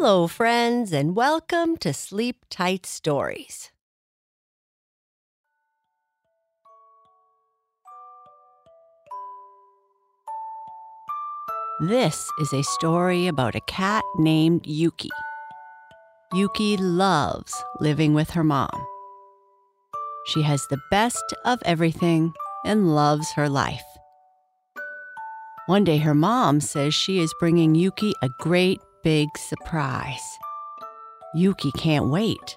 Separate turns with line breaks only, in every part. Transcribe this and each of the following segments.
Hello, friends, and welcome to Sleep Tight Stories. This is a story about a cat named Yuki. Yuki loves living with her mom. She has the best of everything and loves her life. One day, her mom says she is bringing Yuki a great big surprise. Yuki can't wait.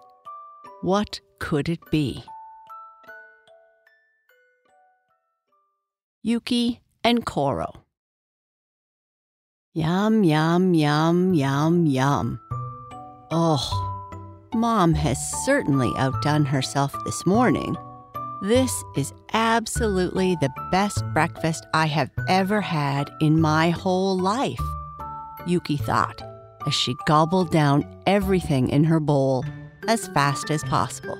What could it be? Yuki and Koro. Yum, yum, yum, yum, yum. Oh, Mom has certainly outdone herself this morning. This is absolutely the best breakfast I have ever had in my whole life, Yuki thought as she gobbled down everything in her bowl as fast as possible.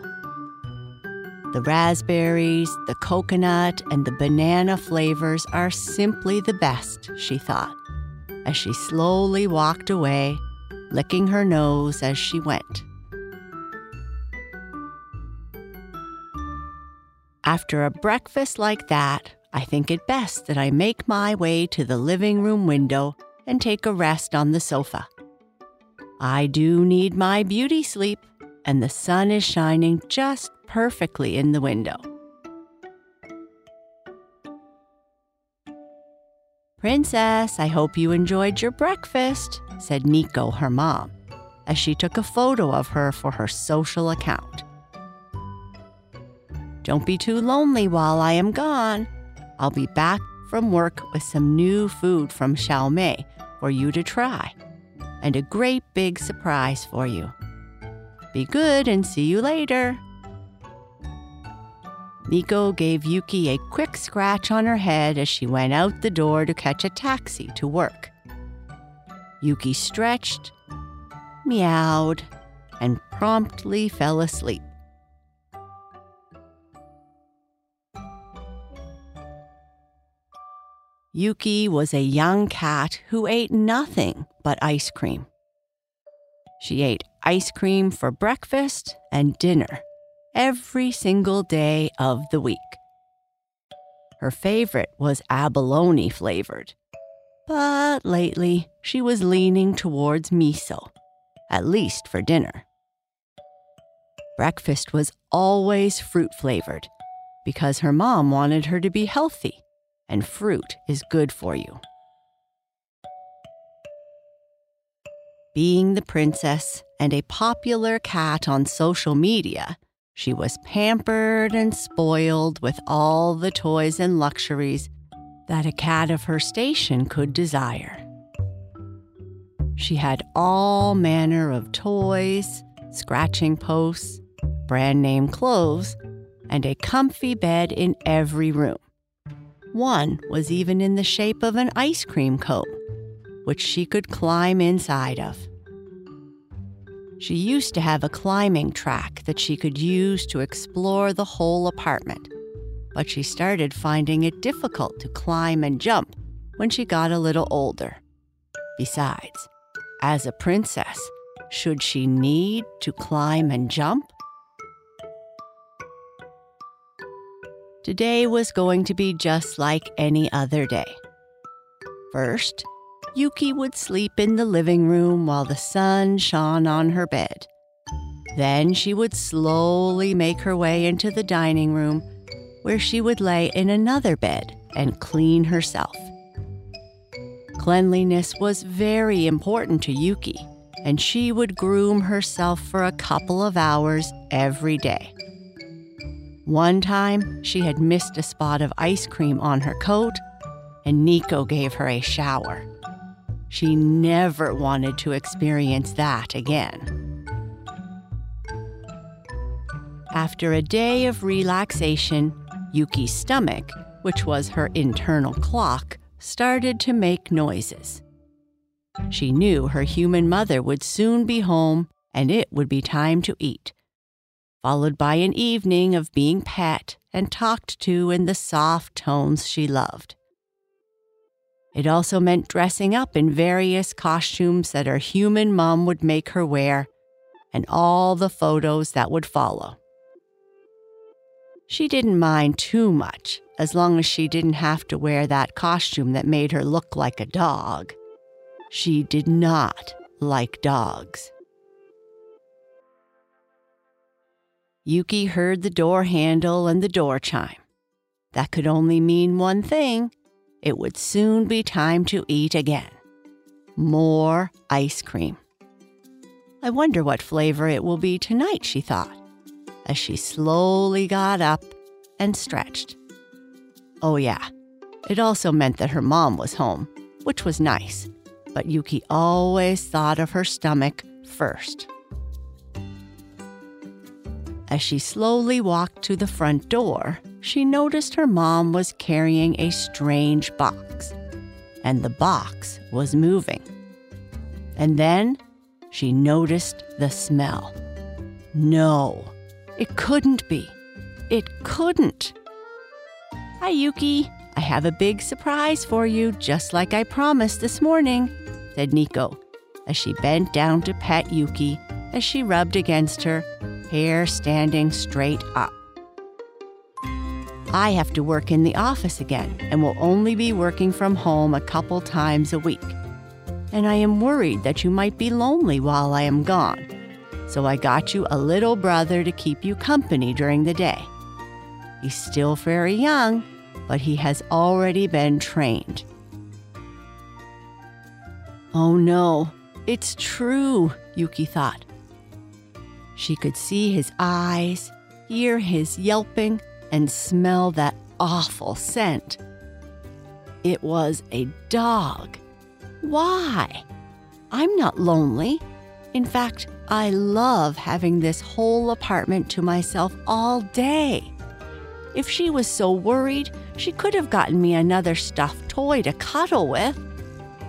The raspberries, the coconut, and the banana flavors are simply the best, she thought, as she slowly walked away, licking her nose as she went. After a breakfast like that, I think it best that I make my way to the living room window and take a rest on the sofa. I do need my beauty sleep, and the sun is shining just perfectly in the window. Princess, I hope you enjoyed your breakfast, said Nico, her mom, as she took a photo of her for her social account. Don't be too lonely while I am gone. I'll be back from work with some new food from Xiaomei for you to try and a great big surprise for you. Be good and see you later. Nico gave Yuki a quick scratch on her head as she went out the door to catch a taxi to work. Yuki stretched, meowed, and promptly fell asleep. Yuki was a young cat who ate nothing but ice cream. She ate ice cream for breakfast and dinner every single day of the week. Her favorite was abalone flavored, but lately she was leaning towards miso, at least for dinner. Breakfast was always fruit flavored because her mom wanted her to be healthy and fruit is good for you. Being the princess and a popular cat on social media, she was pampered and spoiled with all the toys and luxuries that a cat of her station could desire. She had all manner of toys, scratching posts, brand name clothes, and a comfy bed in every room. One was even in the shape of an ice cream cone, which she could climb inside of. She used to have a climbing track that she could use to explore the whole apartment, but she started finding it difficult to climb and jump when she got a little older. Besides, as a princess, should she need to climb and jump? Today was going to be just like any other day. First, Yuki would sleep in the living room while the sun shone on her bed. Then she would slowly make her way into the dining room where she would lay in another bed and clean herself. Cleanliness was very important to Yuki, and she would groom herself for a couple of hours every day. One time, she had missed a spot of ice cream on her coat, and Nico gave her a shower. She never wanted to experience that again. After a day of relaxation, Yuki's stomach, which was her internal clock, started to make noises. She knew her human mother would soon be home and it would be time to eat followed by an evening of being pet and talked to in the soft tones she loved. It also meant dressing up in various costumes that her human mom would make her wear, and all the photos that would follow. She didn't mind too much as long as she didn't have to wear that costume that made her look like a dog. She did not like dogs. Yuki heard the door handle and the door chime. That could only mean one thing it would soon be time to eat again. More ice cream. I wonder what flavor it will be tonight, she thought, as she slowly got up and stretched. Oh, yeah, it also meant that her mom was home, which was nice, but Yuki always thought of her stomach first. As she slowly walked to the front door, she noticed her mom was carrying a strange box, and the box was moving. And then she noticed the smell. No, it couldn't be. It couldn't. Hi, Yuki. I have a big surprise for you, just like I promised this morning, said Nico, as she bent down to pet Yuki as she rubbed against her, hair standing straight up. I have to work in the office again and will only be working from home a couple times a week. And I am worried that you might be lonely while I am gone. So I got you a little brother to keep you company during the day. He's still very young, but he has already been trained. Oh no, it's true, Yuki thought. She could see his eyes, hear his yelping, and smell that awful scent. It was a dog. Why? I'm not lonely. In fact, I love having this whole apartment to myself all day. If she was so worried, she could have gotten me another stuffed toy to cuddle with,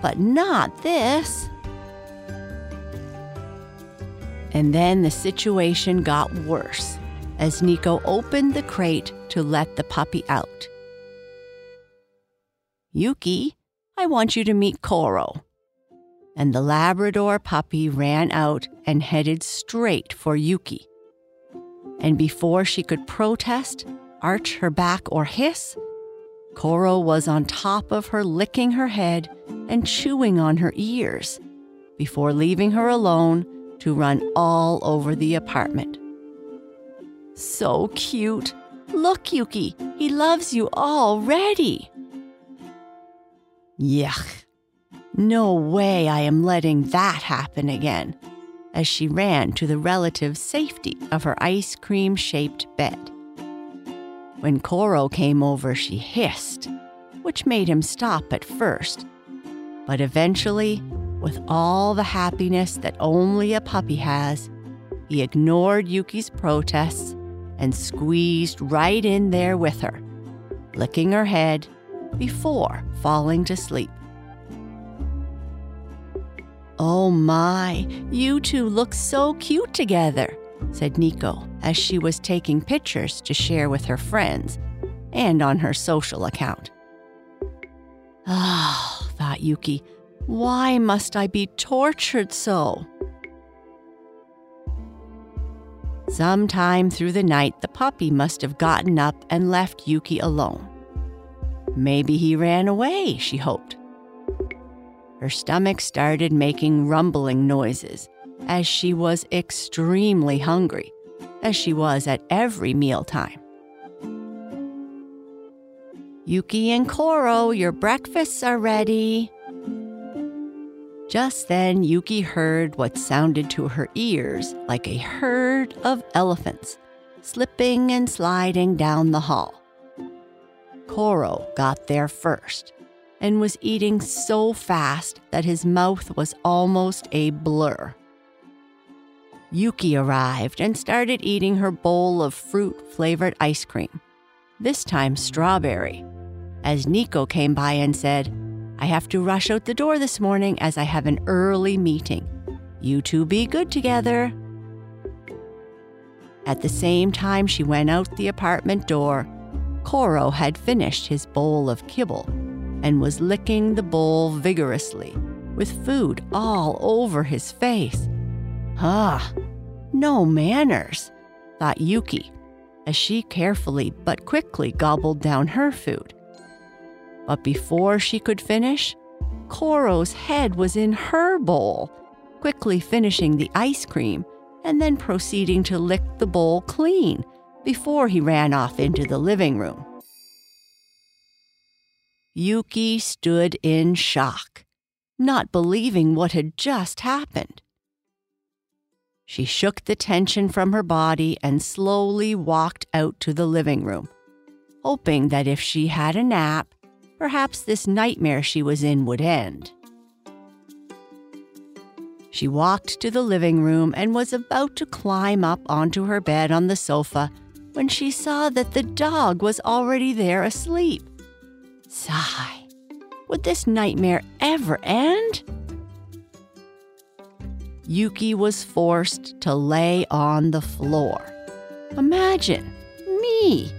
but not this. And then the situation got worse as Nico opened the crate to let the puppy out. Yuki, I want you to meet Koro. And the Labrador puppy ran out and headed straight for Yuki. And before she could protest, arch her back, or hiss, Koro was on top of her, licking her head and chewing on her ears before leaving her alone to run all over the apartment. So cute. Look, Yuki, he loves you already. Yuck. No way I am letting that happen again, as she ran to the relative safety of her ice cream shaped bed. When Koro came over, she hissed, which made him stop at first. But eventually, with all the happiness that only a puppy has, he ignored Yuki's protests and squeezed right in there with her, licking her head before falling to sleep. Oh my, you two look so cute together, said Nico as she was taking pictures to share with her friends and on her social account. Ah, oh, thought Yuki, why must I be tortured so? Sometime through the night, the puppy must have gotten up and left Yuki alone. Maybe he ran away, she hoped. Her stomach started making rumbling noises as she was extremely hungry, as she was at every mealtime. Yuki and Koro, your breakfasts are ready, just then, Yuki heard what sounded to her ears like a herd of elephants slipping and sliding down the hall. Koro got there first and was eating so fast that his mouth was almost a blur. Yuki arrived and started eating her bowl of fruit flavored ice cream, this time strawberry, as Nico came by and said, I have to rush out the door this morning as I have an early meeting. You two be good together. At the same time she went out the apartment door, Koro had finished his bowl of kibble and was licking the bowl vigorously, with food all over his face. Ah, no manners, thought Yuki, as she carefully but quickly gobbled down her food. But before she could finish, Koro's head was in her bowl, quickly finishing the ice cream and then proceeding to lick the bowl clean before he ran off into the living room. Yuki stood in shock, not believing what had just happened. She shook the tension from her body and slowly walked out to the living room, hoping that if she had a nap, perhaps this nightmare she was in would end. She walked to the living room and was about to climb up onto her bed on the sofa when she saw that the dog was already there asleep. Sigh. Would this nightmare ever end? Yuki was forced to lay on the floor. Imagine me,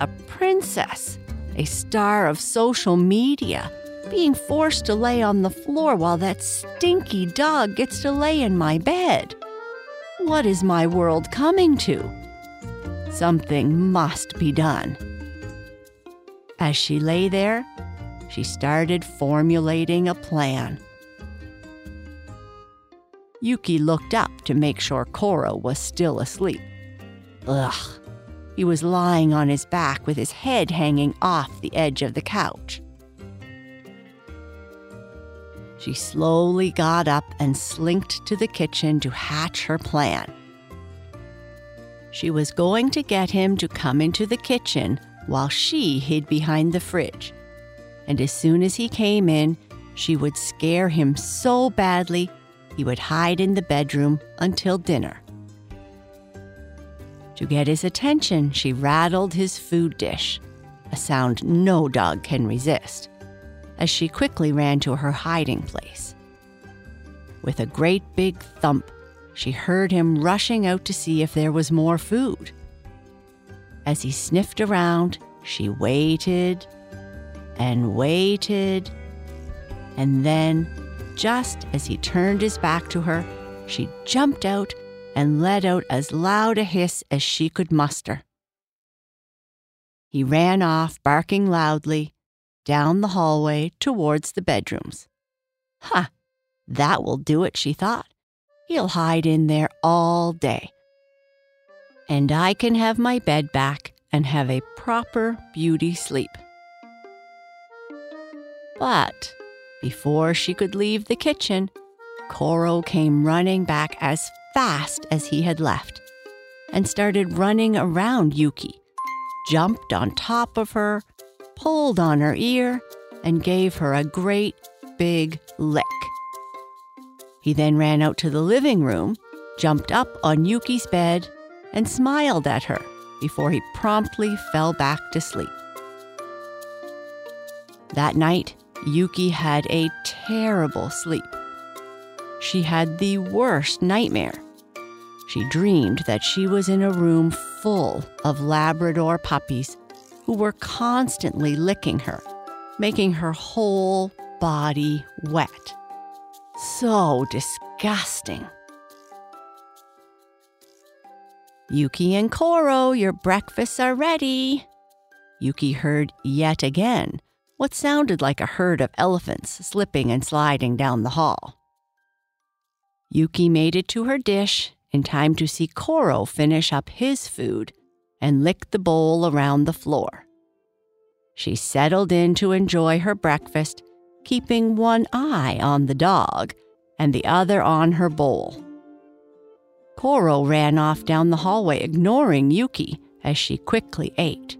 a princess, a star of social media being forced to lay on the floor while that stinky dog gets to lay in my bed. What is my world coming to? Something must be done. As she lay there, she started formulating a plan. Yuki looked up to make sure Koro was still asleep. Ugh. He was lying on his back with his head hanging off the edge of the couch. She slowly got up and slinked to the kitchen to hatch her plan. She was going to get him to come into the kitchen while she hid behind the fridge. And as soon as he came in, she would scare him so badly he would hide in the bedroom until dinner. To get his attention, she rattled his food dish, a sound no dog can resist as she quickly ran to her hiding place. With a great big thump, she heard him rushing out to see if there was more food. As he sniffed around, she waited and waited, and then, just as he turned his back to her, she jumped out and let out as loud a hiss as she could muster. He ran off, barking loudly, down the hallway towards the bedrooms. Ha! That will do it, she thought. He'll hide in there all day. And I can have my bed back and have a proper beauty sleep. But before she could leave the kitchen, Koro came running back as fast as he had left and started running around Yuki, jumped on top of her, pulled on her ear, and gave her a great big lick. He then ran out to the living room, jumped up on Yuki's bed, and smiled at her before he promptly fell back to sleep. That night, Yuki had a terrible sleep. She had the worst nightmare. She dreamed that she was in a room full of Labrador puppies who were constantly licking her, making her whole body wet. So disgusting. Yuki and Koro, your breakfasts are ready. Yuki heard yet again what sounded like a herd of elephants slipping and sliding down the hall. Yuki made it to her dish in time to see Koro finish up his food and lick the bowl around the floor. She settled in to enjoy her breakfast, keeping one eye on the dog and the other on her bowl. Koro ran off down the hallway, ignoring Yuki as she quickly ate.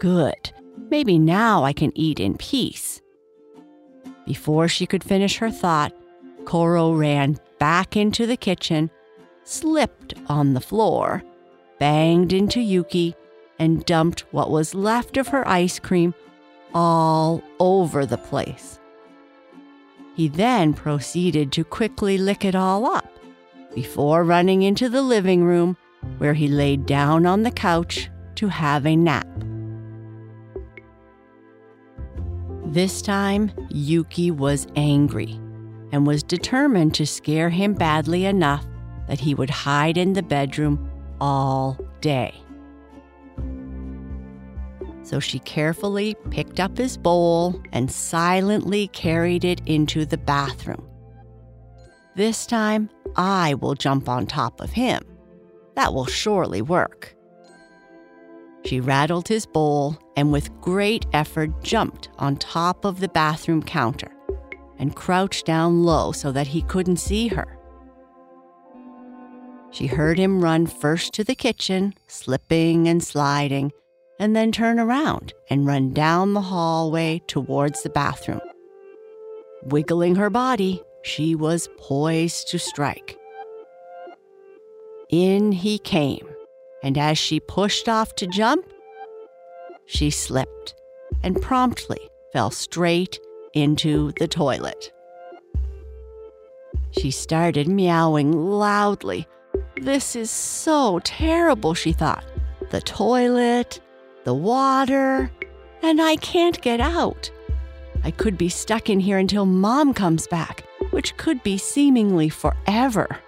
Good. Maybe now I can eat in peace. Before she could finish her thought, Koro ran back into the kitchen, slipped on the floor, banged into Yuki, and dumped what was left of her ice cream all over the place. He then proceeded to quickly lick it all up before running into the living room where he laid down on the couch to have a nap. This time, Yuki was angry and was determined to scare him badly enough that he would hide in the bedroom all day. So she carefully picked up his bowl and silently carried it into the bathroom. This time, I will jump on top of him. That will surely work. She rattled his bowl and, with great effort, jumped on top of the bathroom counter and crouched down low so that he couldn't see her. She heard him run first to the kitchen, slipping and sliding, and then turn around and run down the hallway towards the bathroom. Wiggling her body, she was poised to strike. In he came, and as she pushed off to jump, she slipped and promptly fell straight into the toilet. She started meowing loudly. This is so terrible, she thought. The toilet, the water, and I can't get out. I could be stuck in here until mom comes back, which could be seemingly forever.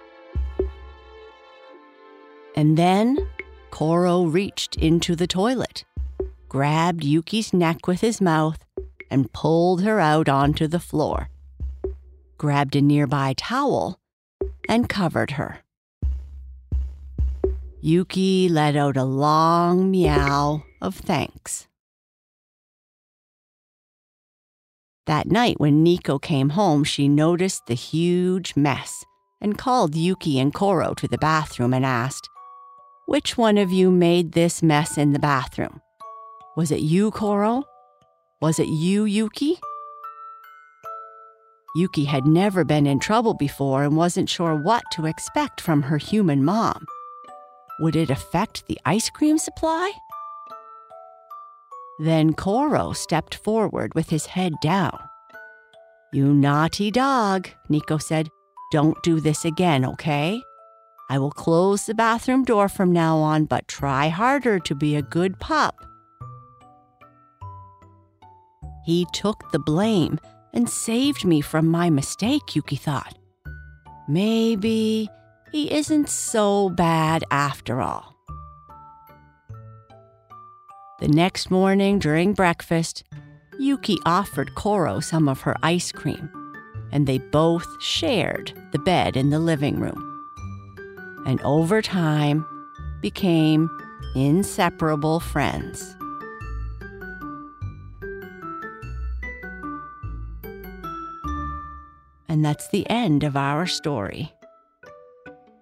And then Koro reached into the toilet, grabbed Yuki's neck with his mouth, and pulled her out onto the floor, grabbed a nearby towel, and covered her. Yuki let out a long meow of thanks. That night, when Nico came home, she noticed the huge mess and called Yuki and Koro to the bathroom and asked, Which one of you made this mess in the bathroom? Was it you, Koro? Was it you, Yuki? Yuki had never been in trouble before and wasn't sure what to expect from her human mom. Would it affect the ice cream supply? Then Koro stepped forward with his head down. You naughty dog, Nico said. Don't do this again, okay? I will close the bathroom door from now on, but try harder to be a good pup. He took the blame and saved me from my mistake, Yuki thought. Maybe he isn't so bad after all. The next morning during breakfast, Yuki offered Koro some of her ice cream, and they both shared the bed in the living room. And over time, became inseparable friends. And that's the end of our story.